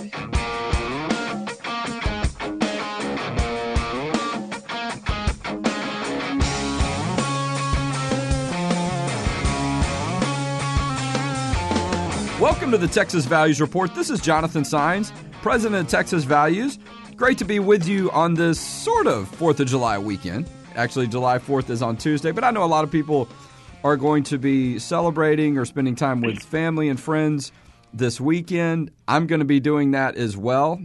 Welcome to the Texas Values Report. This is Jonathan Saenz, president of Texas Values. Great to be with you on this sort of 4th of July weekend. Actually, July 4th is on Tuesday, but I know a lot of people are going to be celebrating or spending time with family and friends this weekend. I'm going to be doing that as well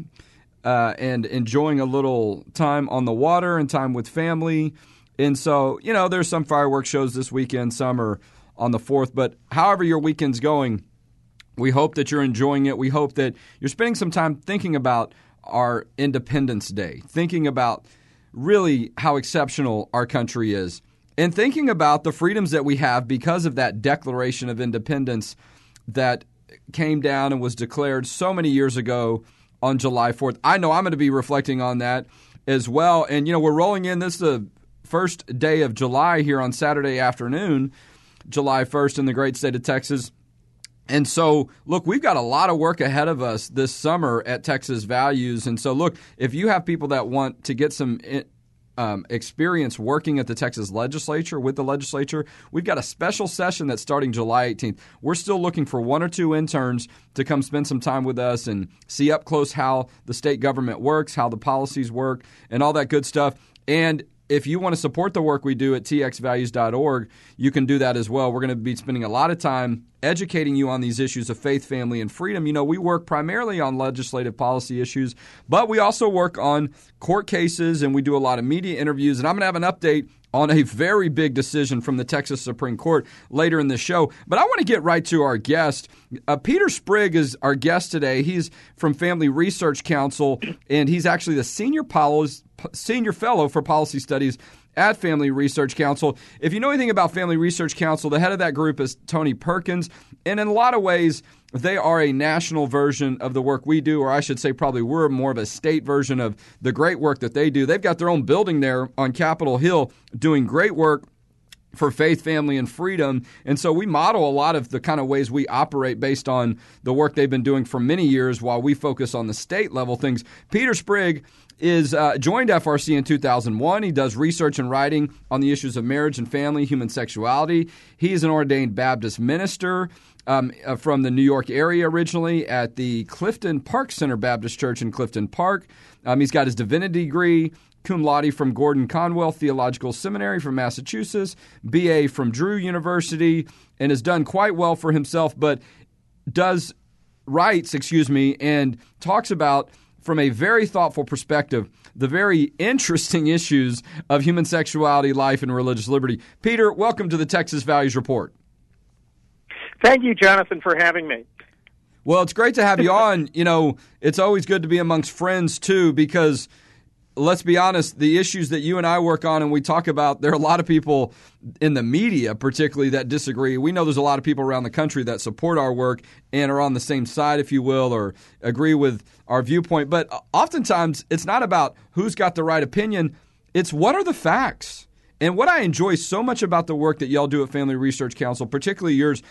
uh, and enjoying a little time on the water and time with family. And so, you know, there's some fireworks shows this weekend, some are on the 4th, but however your weekend's going, we hope that you're enjoying it. We hope that you're spending some time thinking about our Independence Day, thinking about really how exceptional our country is, and thinking about the freedoms that we have because of that Declaration of Independence that came down and was declared so many years ago on July 4th. I know I'm going to be reflecting on that as well. And, you know, we're rolling in this the first day of July here on Saturday afternoon, July 1st in the great state of Texas. And so, look, we've got a lot of work ahead of us this summer at Texas Values. And so, look, if you have people that want to get some um, experience working at the Texas legislature with the legislature, we've got a special session that's starting July 18th. We're still looking for one or two interns to come spend some time with us and see up close how the state government works, how the policies work, and all that good stuff. And if you want to support the work we do at txvalues.org, you can do that as well. We're going to be spending a lot of time educating you on these issues of faith, family, and freedom. You know, we work primarily on legislative policy issues, but we also work on court cases and we do a lot of media interviews. And I'm going to have an update on a very big decision from the Texas Supreme Court later in the show. But I want to get right to our guest. Uh, Peter Sprigg is our guest today. He's from Family Research Council, and he's actually the senior, policy, senior fellow for policy studies at Family Research Council. If you know anything about Family Research Council, the head of that group is Tony Perkins. And in a lot of ways, they are a national version of the work we do, or I should say, probably we're more of a state version of the great work that they do. They've got their own building there on Capitol Hill doing great work for faith, family, and freedom. And so we model a lot of the kind of ways we operate based on the work they've been doing for many years while we focus on the state level things. Peter Sprigg is uh, joined FRC in 2001. He does research and writing on the issues of marriage and family, human sexuality. He is an ordained Baptist minister um, uh, from the New York area originally at the Clifton Park Center Baptist Church in Clifton Park. Um, he's got his divinity degree, cum laude from Gordon Conwell Theological Seminary from Massachusetts, BA from Drew University, and has done quite well for himself, but does writes, excuse me, and talks about from a very thoughtful perspective the very interesting issues of human sexuality, life, and religious liberty. Peter, welcome to the Texas Values Report. Thank you, Jonathan, for having me. Well, it's great to have you on. You know, it's always good to be amongst friends too, because let's be honest, the issues that you and I work on and we talk about, there are a lot of people in the media, particularly, that disagree. We know there's a lot of people around the country that support our work and are on the same side, if you will, or agree with our viewpoint. But oftentimes, it's not about who's got the right opinion, it's what are the facts. And what I enjoy so much about the work that y'all do at Family Research Council, particularly yours,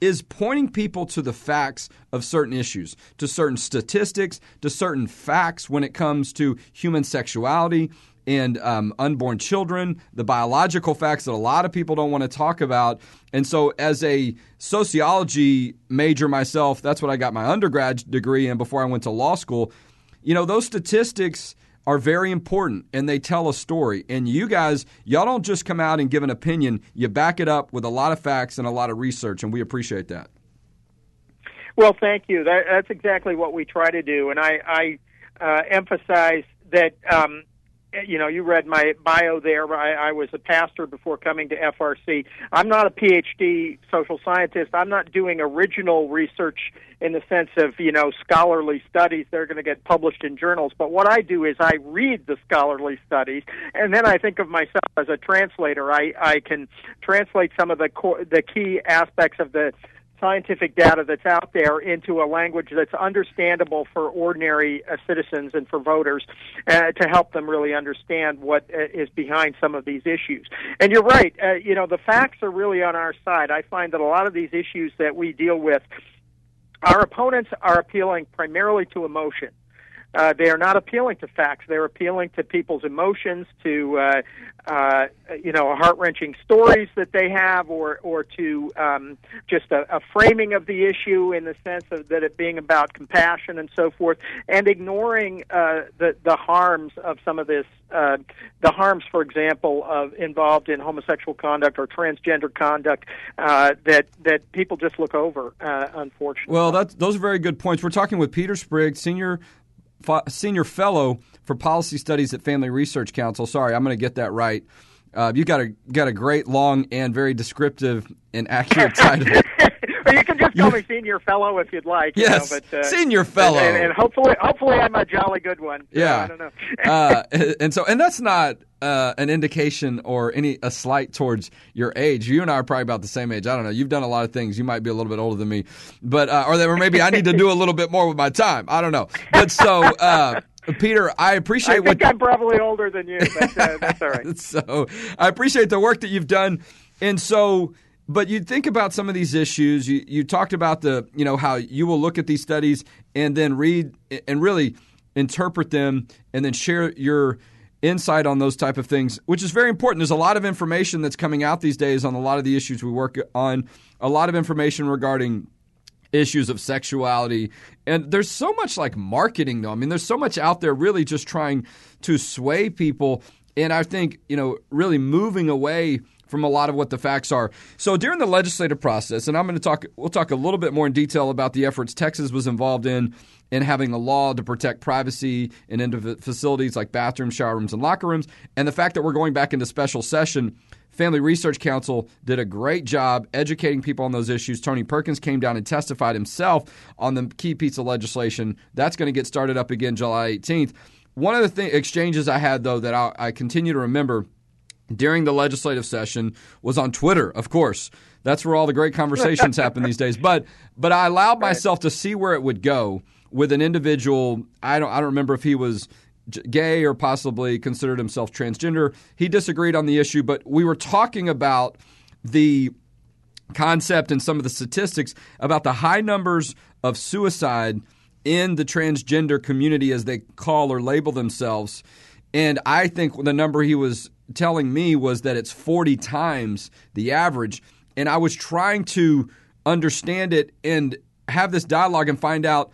is pointing people to the facts of certain issues, to certain statistics, to certain facts when it comes to human sexuality and um, unborn children, the biological facts that a lot of people don't want to talk about. And so, as a sociology major myself, that's what I got my undergrad degree in before I went to law school. You know, those statistics are very important and they tell a story. And you guys, y'all don't just come out and give an opinion, you back it up with a lot of facts and a lot of research, and we appreciate that. Well, thank you. That, that's exactly what we try to do. And I, I uh, emphasize that um, you know, you read my bio there. I, I was a pastor before coming to FRC. I'm not a PhD social scientist. I'm not doing original research in the sense of, you know, scholarly studies. They're going to get published in journals. But what I do is I read the scholarly studies, and then I think of myself as a translator. I, I can translate some of the core, the key aspects of the scientific data that's out there into a language that's understandable for ordinary uh, citizens and for voters uh, to help them really understand what uh, is behind some of these issues. And you're right, uh, you know, the facts are really on our side. I find that a lot of these issues that we deal with our opponents are appealing primarily to emotion. Uh, they are not appealing to facts. They're appealing to people's emotions, to uh, uh, you know heart wrenching stories that they have, or or to um, just a, a framing of the issue in the sense of that it being about compassion and so forth, and ignoring uh, the the harms of some of this. Uh, the harms, for example, of involved in homosexual conduct or transgender conduct uh, that that people just look over, uh, unfortunately. Well, those are very good points. We're talking with Peter Sprigg, senior senior fellow for policy studies at Family Research Council. Sorry, I'm going to get that right. Uh, you got a got a great, long, and very descriptive and accurate title. well, you can just call me senior fellow if you'd like. Yes, you know, but, uh, senior fellow, and, and, hopefully, hopefully, I'm a jolly good one. Yeah, I don't know. uh, and so, and that's not uh, an indication or any a slight towards your age. You and I are probably about the same age. I don't know. You've done a lot of things. You might be a little bit older than me, but uh, or, or maybe I need to do a little bit more with my time. I don't know. But so. Uh, Peter, I appreciate I think what I'm probably older than you, but uh, that's all right. so I appreciate the work that you've done, and so. But you think about some of these issues. You you talked about the you know how you will look at these studies and then read and really interpret them and then share your insight on those type of things, which is very important. There's a lot of information that's coming out these days on a lot of the issues we work on. A lot of information regarding issues of sexuality. And there's so much like marketing, though. I mean, there's so much out there really just trying to sway people. And I think, you know, really moving away from a lot of what the facts are. So during the legislative process, and I'm going to talk, we'll talk a little bit more in detail about the efforts Texas was involved in in having a law to protect privacy in facilities like bathrooms, shower rooms, and locker rooms, and the fact that we're going back into special session. Family Research Council did a great job educating people on those issues. Tony Perkins came down and testified himself on the key piece of legislation. That's going to get started up again July 18th. One of the th- exchanges I had, though, that I, I continue to remember during the legislative session was on Twitter, of course. That's where all the great conversations happen these days. But but I allowed myself to see where it would go with an individual. I don't I don't remember if he was gay or possibly considered himself transgender. He disagreed on the issue, but we were talking about the concept and some of the statistics about the high numbers of suicide in the transgender community as they call or label themselves. And I think the number he was telling me was that it's 40 times the average. And I was trying to understand it and have this dialogue and find out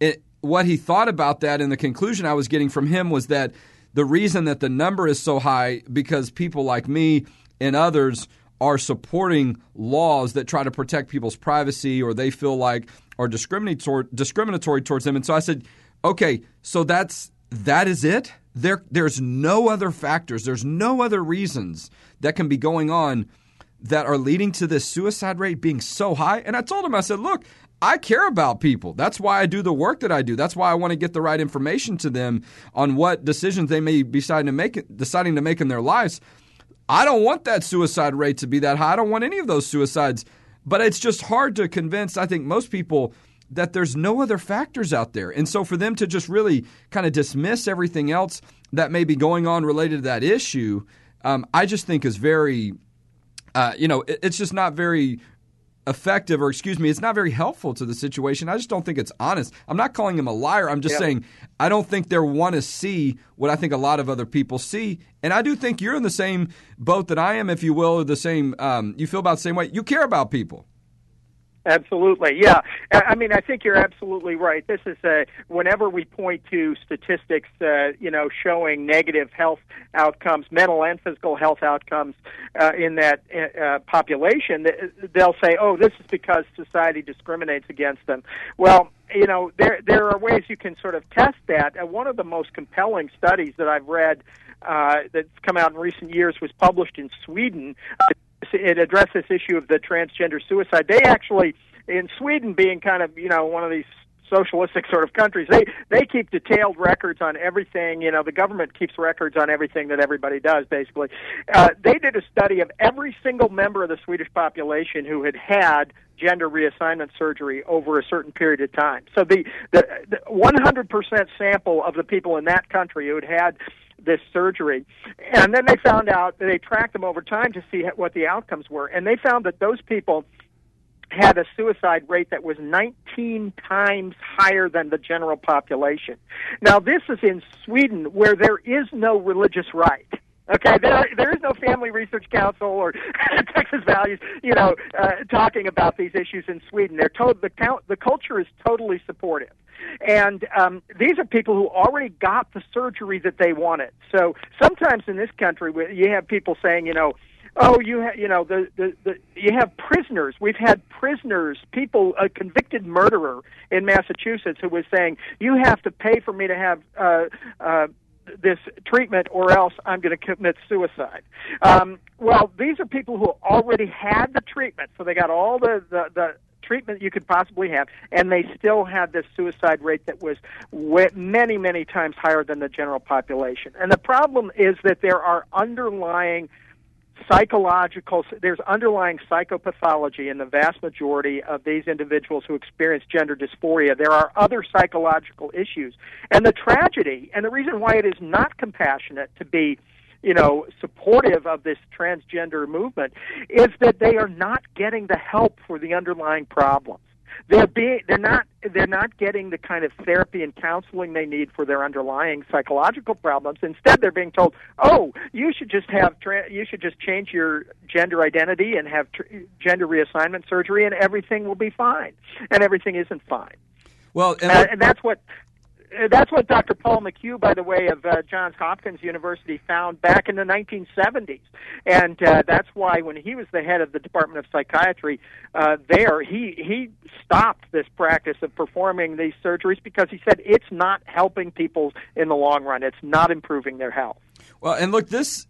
it, what he thought about that. And the conclusion I was getting from him was that the reason that the number is so high because people like me and others are supporting laws that try to protect people's privacy or they feel like are discriminatory discriminatory towards them. And so I said, okay, so that's that is it. There there's no other factors. There's no other reasons that can be going on that are leading to this suicide rate being so high. And I told him, I said, look, I care about people. That's why I do the work that I do. That's why I want to get the right information to them on what decisions they may be deciding to make, deciding to make in their lives. I don't want that suicide rate to be that high. I don't want any of those suicides. But it's just hard to convince, I think, most people that there's no other factors out there. And so for them to just really kind of dismiss everything else that may be going on related to that issue, um, I just think is very, uh, you know, it, it's just not very effective or excuse me it's not very helpful to the situation. I just don't think it's honest. I'm not calling him a liar. I'm just yeah. saying i don't think they want to see what i think a lot of other people see. And i do think you're in the same boat that i am if you will or the same um, you feel about the same way. You care about people Absolutely, yeah. I mean, I think you're absolutely right. This is a, whenever we point to statistics, uh, you know, showing negative health outcomes, mental and physical health outcomes uh, in that uh, population, they'll say, "Oh, this is because society discriminates against them." Well, you know, there there are ways you can sort of test that. Uh, one of the most compelling studies that I've read uh, that's come out in recent years was published in Sweden it addressed this issue of the transgender suicide. They actually, in Sweden, being kind of you know one of these socialistic sort of countries, they they keep detailed records on everything. You know, the government keeps records on everything that everybody does. Basically, uh, they did a study of every single member of the Swedish population who had had gender reassignment surgery over a certain period of time. So the the, the 100% sample of the people in that country who had had this surgery. And then they found out, that they tracked them over time to see what the outcomes were. And they found that those people had a suicide rate that was 19 times higher than the general population. Now, this is in Sweden, where there is no religious right. Okay, there there is no Family Research Council or Texas Values, you know, uh, talking about these issues in Sweden. They're told the count, the culture is totally supportive, and um, these are people who already got the surgery that they wanted. So sometimes in this country, you have people saying, you know, oh, you ha- you know the, the the you have prisoners. We've had prisoners, people, a convicted murderer in Massachusetts who was saying, you have to pay for me to have. Uh, uh, this treatment or else I'm going to commit suicide. Um, well, these are people who already had the treatment, so they got all the, the, the treatment you could possibly have, and they still had this suicide rate that was many, many times higher than the general population. And the problem is that there are underlying psychological there's underlying psychopathology in the vast majority of these individuals who experience gender dysphoria. There are other psychological issues. And the tragedy and the reason why it is not compassionate to be you know supportive of this transgender movement is that they are not getting the help for the underlying problems they're being they're not they're not getting the kind of therapy and counseling they need for their underlying psychological problems. Instead they're being told oh you should just have tra- you should just change your gender identity and have tr- gender reassignment surgery and everything will be fine. And everything isn't fine. Well and, and, and that's what uh, that's what Dr. Paul McHugh, by the way, of uh, Johns Hopkins University, found back in the 1970s, and uh, that's why when he was the head of the Department of Psychiatry uh, there, he he stopped this practice of performing these surgeries because he said it's not helping people in the long run. It's not improving their health. Well, and look, this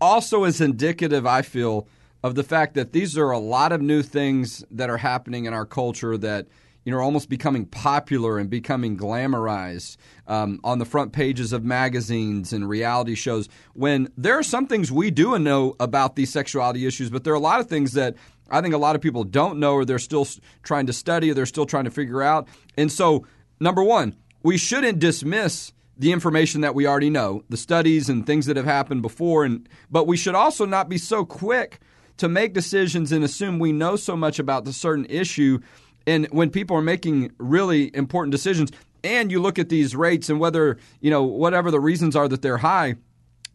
also is indicative, I feel, of the fact that these are a lot of new things that are happening in our culture that you know, almost becoming popular and becoming glamorized um, on the front pages of magazines and reality shows. When there are some things we do know about these sexuality issues, but there are a lot of things that I think a lot of people don't know or they're still trying to study or they're still trying to figure out. And so, number one, we shouldn't dismiss the information that we already know, the studies and things that have happened before, and but we should also not be so quick to make decisions and assume we know so much about the certain issue and when people are making really important decisions, and you look at these rates and whether, you know, whatever the reasons are that they're high,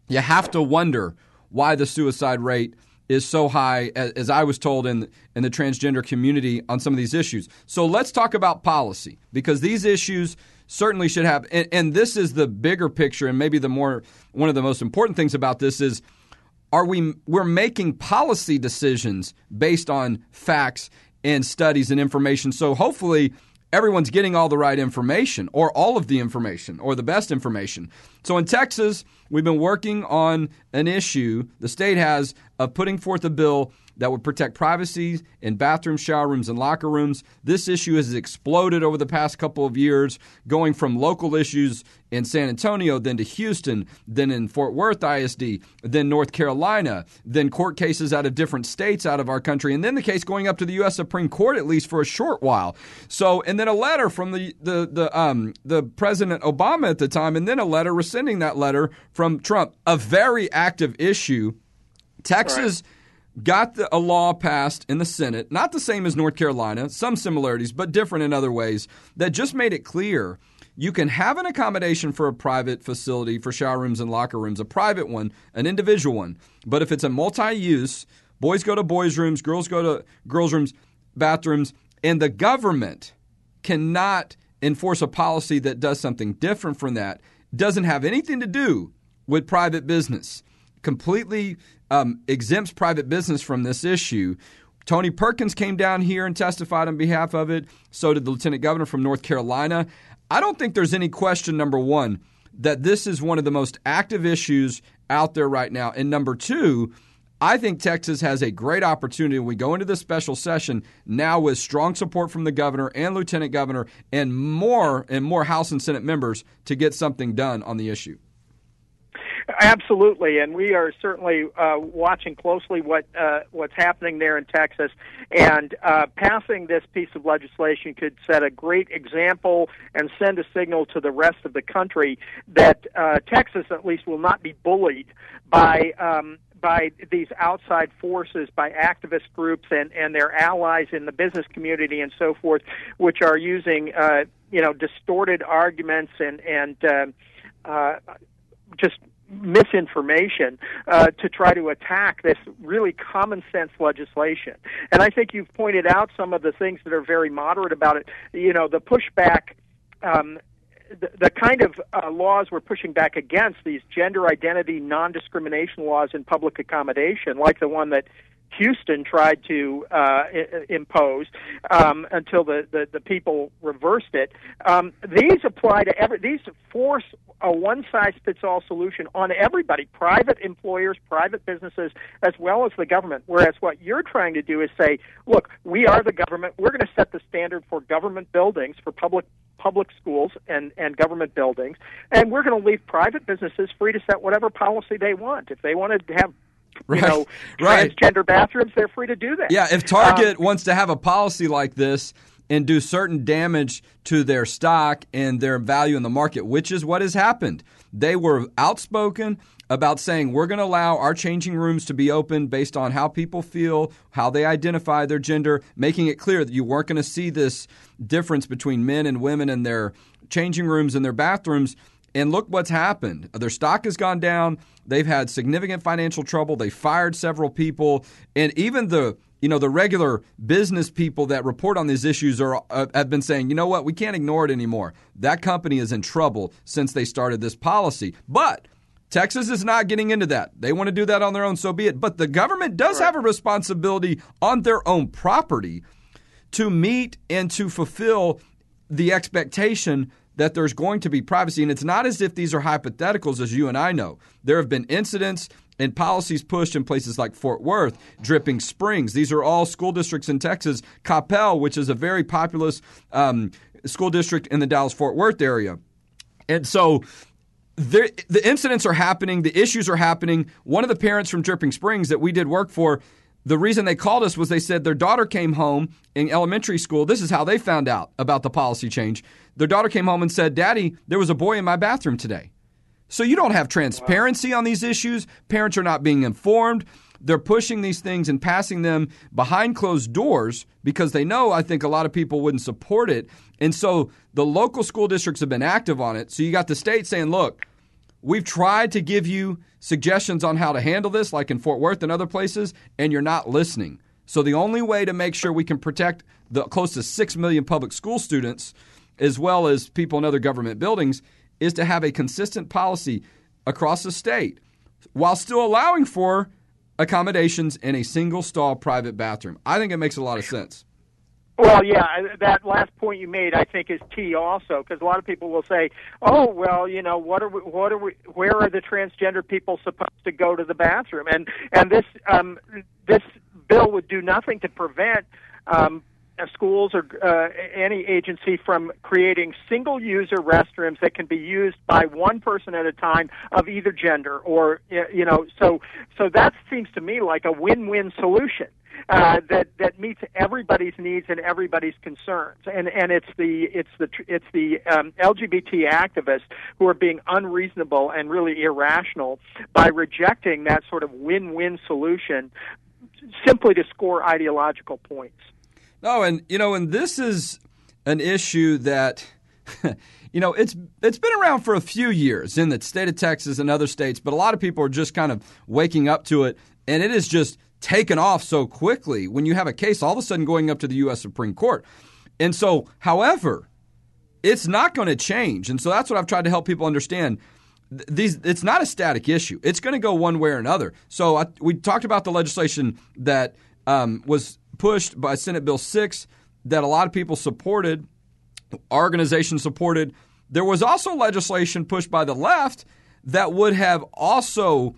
you have to wonder why the suicide rate is so high, as I was told in in the transgender community on some of these issues. So let's talk about policy because these issues certainly should have, and, and this is the bigger picture, and maybe the more one of the most important things about this is are we we're making policy decisions based on facts and studies and information. So hopefully everyone's getting all the right information or all of the information or the best information. So in Texas, we've been working on an issue the state has of putting forth a bill that would protect privacy in bathrooms, shower rooms, and locker rooms. This issue has exploded over the past couple of years, going from local issues in San Antonio, then to Houston, then in Fort Worth ISD, then North Carolina, then court cases out of different states out of our country, and then the case going up to the U.S. Supreme Court at least for a short while. So, and then a letter from the the the um the President Obama at the time, and then a letter rescinding that letter from Trump. A very active issue. Texas. Right got the, a law passed in the Senate, not the same as North Carolina, some similarities, but different in other ways, that just made it clear you can have an accommodation for a private facility for shower rooms and locker rooms, a private one, an individual one. But if it's a multi use, boys go to boys' rooms, girls go to girls' rooms, bathrooms, and the government cannot enforce a policy that does something different from that, doesn't have anything to do with private business completely um, exempts private business from this issue. Tony Perkins came down here and testified on behalf of it. So did the lieutenant governor from North Carolina. I don't think there's any question, number one, that this is one of the most active issues out there right now. And number two, I think Texas has a great opportunity we go into this special session now with strong support from the governor and lieutenant governor and more and more House and Senate members to get something done on the issue. Absolutely, and we are certainly uh, watching closely what uh, what's happening there in Texas. And uh, passing this piece of legislation could set a great example and send a signal to the rest of the country that uh, Texas, at least, will not be bullied by um, by these outside forces, by activist groups and and their allies in the business community and so forth, which are using uh, you know distorted arguments and and uh, uh, just misinformation uh, to try to attack this really common sense legislation. And I think you've pointed out some of the things that are very moderate about it. You know, the pushback. Um, the, the kind of uh, laws we're pushing back against, these gender identity non discrimination laws in public accommodation, like the one that Houston tried to uh, impose um, until the, the, the people reversed it. Um, these apply to every. These force a one size fits all solution on everybody, private employers, private businesses, as well as the government. Whereas what you're trying to do is say, look, we are the government. We're going to set the standard for government buildings, for public public schools and, and government buildings, and we're going to leave private businesses free to set whatever policy they want. If they want to have Right. you know, Right. transgender bathrooms, they're free to do that. Yeah, if Target Um, wants to have a policy like this and do certain damage to their stock and their value in the market, which is what has happened, they were outspoken about saying we're going to allow our changing rooms to be open based on how people feel, how they identify their gender, making it clear that you weren't going to see this difference between men and women in their changing rooms and their bathrooms. And look what's happened. Their stock has gone down. They've had significant financial trouble. They fired several people, and even the you know the regular business people that report on these issues are uh, have been saying, you know what, we can't ignore it anymore. That company is in trouble since they started this policy. But Texas is not getting into that. They want to do that on their own, so be it. But the government does have a responsibility on their own property to meet and to fulfill the expectation that there's going to be privacy. And it's not as if these are hypotheticals, as you and I know. There have been incidents and policies pushed in places like Fort Worth, Dripping Springs. These are all school districts in Texas. Coppell, which is a very populous um, school district in the Dallas Fort Worth area. And so the incidents are happening, the issues are happening. One of the parents from Dripping Springs that we did work for, the reason they called us was they said their daughter came home in elementary school. This is how they found out about the policy change. Their daughter came home and said, Daddy, there was a boy in my bathroom today. So you don't have transparency on these issues. Parents are not being informed. They're pushing these things and passing them behind closed doors because they know I think a lot of people wouldn't support it. And so the local school districts have been active on it. So you got the state saying, look, we've tried to give you suggestions on how to handle this, like in Fort Worth and other places, and you're not listening. So the only way to make sure we can protect the close to 6 million public school students as well as people in other government buildings is to have a consistent policy across the state while still allowing for accommodations in a single stall private bathroom. I think it makes a lot of sense. Well, yeah, that last point you made, I think, is key also, because a lot of people will say, "Oh, well, you know, what are we, what are we, where are the transgender people supposed to go to the bathroom?" And and this um, this bill would do nothing to prevent um, uh, schools or uh, any agency from creating single user restrooms that can be used by one person at a time of either gender, or you know, so so that seems to me like a win-win solution uh, that that meets everybody's needs and everybody's concerns. And and it's the it's the it's the um, LGBT activists who are being unreasonable and really irrational by rejecting that sort of win-win solution simply to score ideological points. No, and you know, and this is an issue that you know it's it's been around for a few years in the state of Texas and other states, but a lot of people are just kind of waking up to it, and it is just taken off so quickly when you have a case all of a sudden going up to the U.S. Supreme Court. And so, however, it's not going to change, and so that's what I've tried to help people understand. These, it's not a static issue. It's going to go one way or another. So I, we talked about the legislation that um, was pushed by Senate Bill 6 that a lot of people supported, our organization supported. There was also legislation pushed by the left that would have also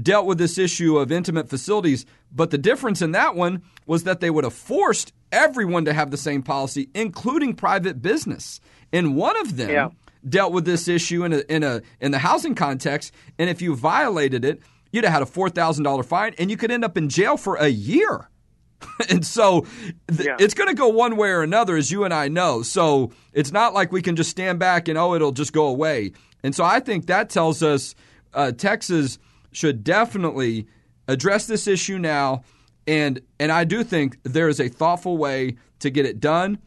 dealt with this issue of intimate facilities. But the difference in that one was that they would have forced everyone to have the same policy, including private business. And one of them Yeah. dealt with this issue in a, in a in the housing context, and if you violated it, you'd have had a four thousand dollar fine, and you could end up in jail for a year. and so th- Yeah. it's going to go one way or another, as you and I know. So it's not like we can just stand back and oh, it'll just go away. And so I think that tells us uh, Texas should definitely address this issue now. And and I do think there is a thoughtful way to get it done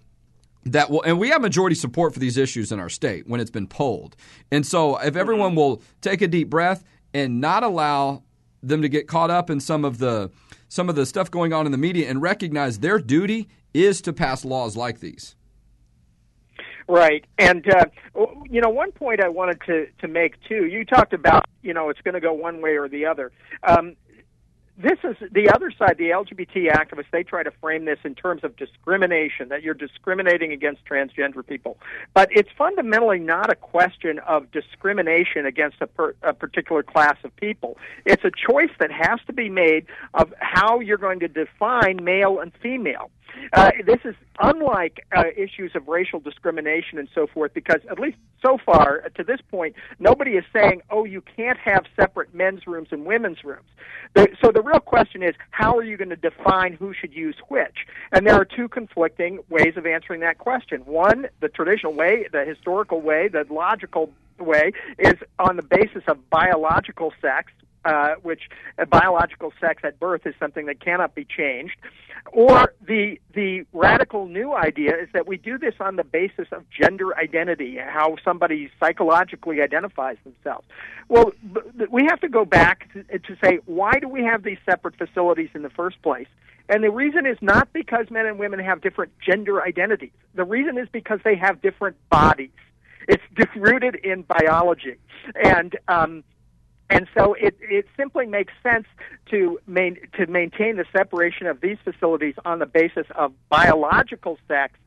that will and we have majority support for these issues in our state when it's been polled. And so if everyone will take a deep breath and not allow them to get caught up in some of the some of the stuff going on in the media and recognize their duty is to pass laws like these. Right, and uh, you know, one point I wanted to to make too. You talked about you know it's going to go one way or the other. Um, this is the other side, the LGBT activists, they try to frame this in terms of discrimination, that you're discriminating against transgender people. But it's fundamentally not a question of discrimination against a, per, a particular class of people. It's a choice that has to be made of how you're going to define male and female. Uh, this is unlike uh, issues of racial discrimination and so forth, because at least so far to this point, nobody is saying, "Oh, you can't have separate men's rooms and women's rooms." The, so the real question is, how are you going to define who should use which? And there are two conflicting ways of answering that question. One, the traditional way, the historical way, the logical way, is on the basis of biological sex, uh, which uh, biological sex at birth is something that cannot be changed. Or the the radical new idea is that we do this on the basis of gender identity, how somebody psychologically identifies themselves. Well, we have to go back to, to say why do we have these separate facilities in the first place? And the reason is not because men and women have different gender identities. The reason is because they have different bodies. It's rooted in biology, and um, and so it, it simply makes sense to, main, to maintain the separation of these facilities on the basis of biological sex.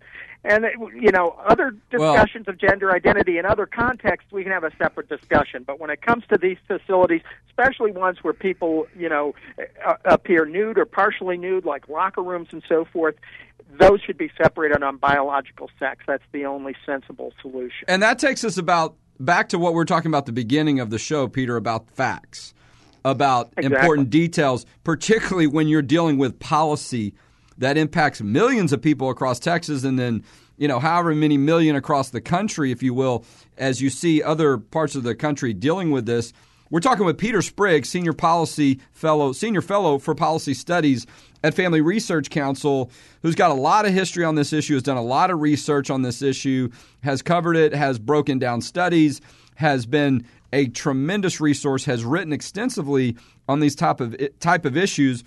And, you know, other discussions well, of gender identity in other contexts, we can have a separate discussion. But when it comes to these facilities, especially ones where people, you know, appear nude or partially nude, like locker rooms and so forth, those should be separated on biological sex. That's the only sensible solution. And that takes us about back to what we are talking about the beginning of the show, Peter, about facts, about exactly. important details, particularly when you're dealing with policy that impacts millions of people across Texas and then, you know, however many million across the country, if you will, as you see other parts of the country dealing with this. We're talking with Peter Sprigg, senior policy fellow, senior fellow for policy studies at Family Research Council, who's got a lot of history on this issue, has done a lot of research on this issue, has covered it, has broken down studies, has been a tremendous resource, has written extensively on these type of type of issues.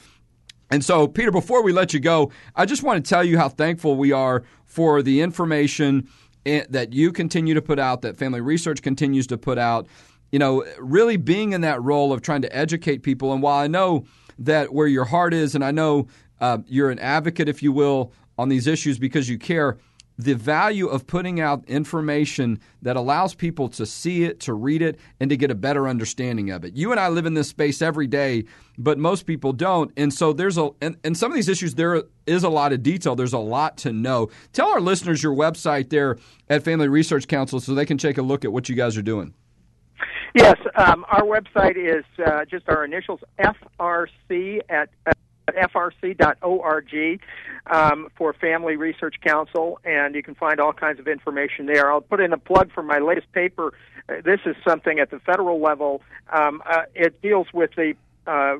And so, Peter, before we let you go, I just want to tell you how thankful we are for the information eh, that you continue to put out, that Family Research continues to put out. You know, really being in that role of trying to educate people. And while I know that where your heart is, and I know uh, you're an advocate, if you will, on these issues because you care. The value of putting out information that allows people to see it, to read it, and to get a better understanding of it. You and I live in this space every day, but most people don't. And so there's a, and, and some of these issues, there is a lot of detail. There's a lot to know. Tell our listeners your website there at Family Research Council so they can take a look at what you guys are doing. Yes, um, our website is uh, just our initials, FRC at uh, frc.org um, for Family Research Council, and you can find all kinds of information there. I'll put in a plug for my latest paper. Uh, this is something at the federal level. Um, uh, it deals with the uh,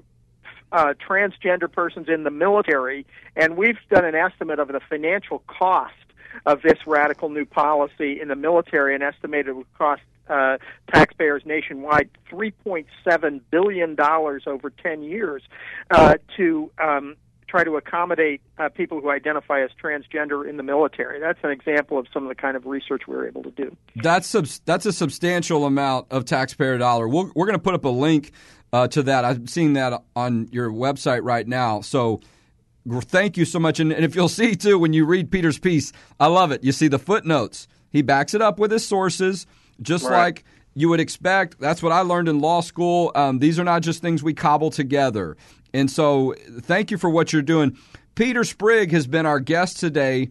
uh, transgender persons in the military, and we've done an estimate of the financial cost of this radical new policy in the military, and estimated cost uh, taxpayers nationwide $3.7 billion over 10 years uh, to um, try to accommodate uh, people who identify as transgender in the military. That's an example of some of the kind of research we are able to do. That's sub- that's a substantial amount of taxpayer dollar. we we are going to put up a link uh, to that. I'm seeing that on your website right now. So thank you so much. And, and if you'll see too, when you read Peter's piece, I love it. You see the footnotes. He backs it up with his sources just right. like you would expect. That's what I learned in law school. Um, these are not just things we cobble together. And so, thank you for what you're doing. Peter Sprigg has been our guest today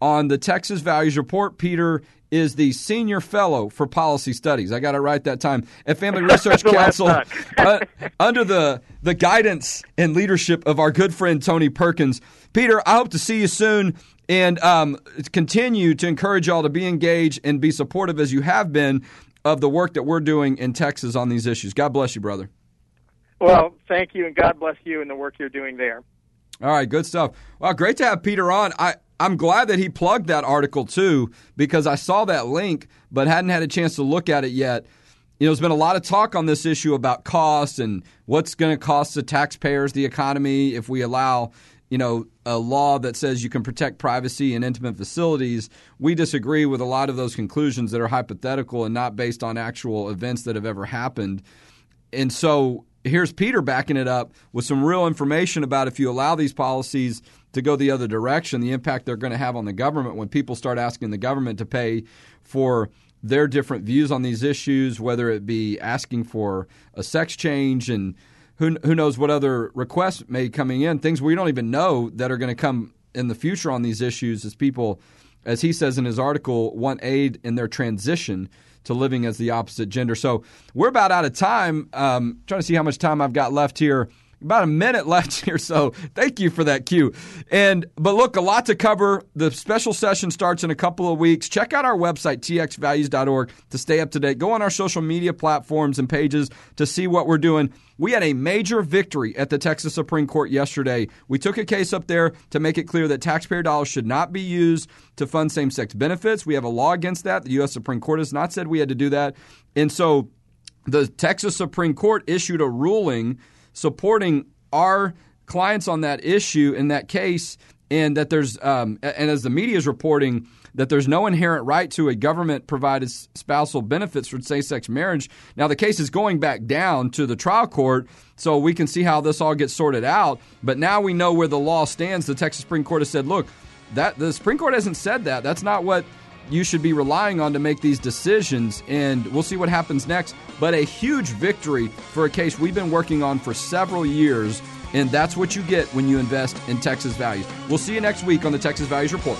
on the Texas Values Report. Peter is the senior fellow for policy studies. I got it right that time at Family Research Council uh, under the the guidance and leadership of our good friend Tony Perkins. Peter, I hope to see you soon and um, continue to encourage y'all to be engaged and be supportive as you have been of the work that we're doing in Texas on these issues. God bless you, brother. Well, thank you, and God bless you and the work you're doing there. All right, good stuff. Well, great to have Peter on. I, I'm glad that he plugged that article too, because I saw that link, but hadn't had a chance to look at it yet. You know, there's been a lot of talk on this issue about cost and what's going to cost the taxpayers, the economy, if we allow, you know, a law that says you can protect privacy in intimate facilities. We disagree with a lot of those conclusions that are hypothetical and not based on actual events that have ever happened. And so here's Peter backing it up with some real information about if you allow these policies to go the other direction, the impact they're going to have on the government when people start asking the government to pay for their different views on these issues, whether it be asking for a sex change and who, who knows what other requests may coming in, things we don't even know that are going to come in the future on these issues as people, as he says in his article, want aid in their transition to living as the opposite gender. So we're about out of time. Um, trying to see how much time I've got left here. About a minute left here, so thank you for that cue. And but look, a lot to cover. The special session starts in a couple of weeks. Check out our website txvalues.org to stay up to date. Go on our social media platforms and pages to see what we're doing. We had a major victory at the Texas Supreme Court yesterday. We took a case up there to make it clear that taxpayer dollars should not be used to fund same sex benefits. We have a law against that. The U.S. Supreme Court has not said we had to do that. And so the Texas Supreme Court issued a ruling supporting our clients on that issue in that case, and that there's, um, and as the media is reporting, that there's no inherent right to a government provided spousal benefits for same sex marriage. Now, the case is going back down to the trial court, so we can see how this all gets sorted out. But now we know where the law stands. The Texas Supreme Court has said, look, that the Supreme Court hasn't said that. That's not what you should be relying on to make these decisions. And we'll see what happens next. But a huge victory for a case we've been working on for several years. And that's what you get when you invest in Texas Values. We'll see you next week on the Texas Values Report.